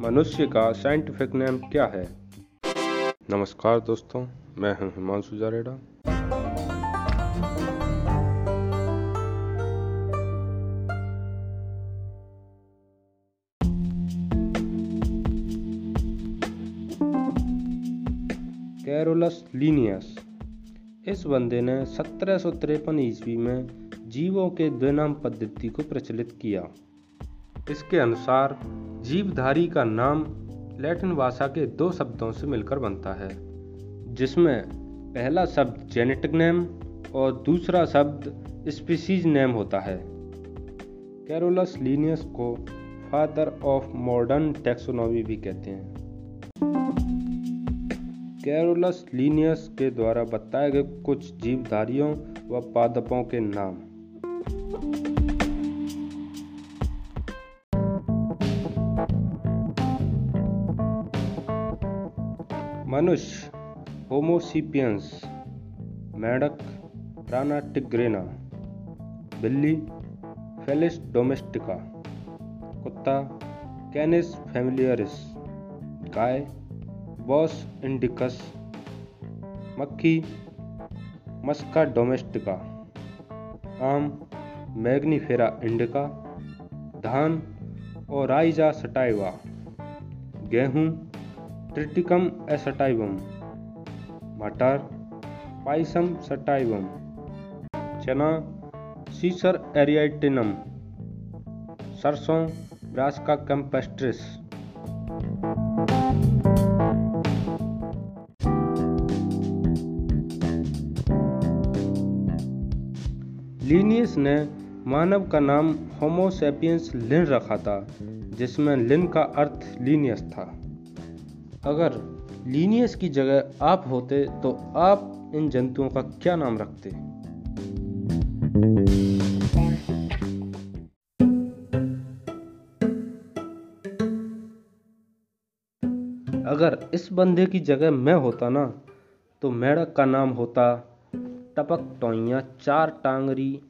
मनुष्य का scientific name क्या है? नमस्कार दोस्तों मैं हूँ हिमांशु जारेडा। कैरोलस लीनियस इस बंदे ने सत्रह ईस्वी में जीवों के द्विनाम पद्धति को प्रचलित किया। इसके अनुसार, जीवधारी का नाम लैटिन भाषा के दो शब्दों से मिलकर बनता है, जिसमें पहला शब्द जेनेटिक नेम और दूसरा शब्द स्पीसीज नेम होता है। कैरोलस लीनियस को फादर ऑफ़ मॉडर्न टेक्सोनॉमी भी कहते हैं। कैरोलस लीनियस के द्वारा बताए गए कुछ जीवधारियों व पादपों के नाम। मनुष्य होमोसिपियंस मेढक राना टिग्रेना बिल्ली, फेलिस डोमेस्टिका, कुत्ता, कैनिस फैमिलियरिस, गाय, बॉस इंडिकस, मक्खी, मस्का डोमेस्टिका, आम मैग्नीफेरा इंडिका, धान और राइजा सटाइवा। गेहूँ ट्रिटिकम एसटाइवम मटर, पाइसम सटाइवम। चना, सीसर एरियाटिनम। सरसों, ब्रासका कैम्पेस्ट्रिस। लीनियस ने मानव का नाम होमोसेपियंस लिन रखा था, जिसमें लिन का अर्थ लीनियस था। अगर लीनियस की जगह आप होते तो आप इन जंतुओं का क्या नाम रखते? अगर इस बंदे की जगह मैं होता ना तो मेढक का नाम होता टपक टोइया चार टांगरी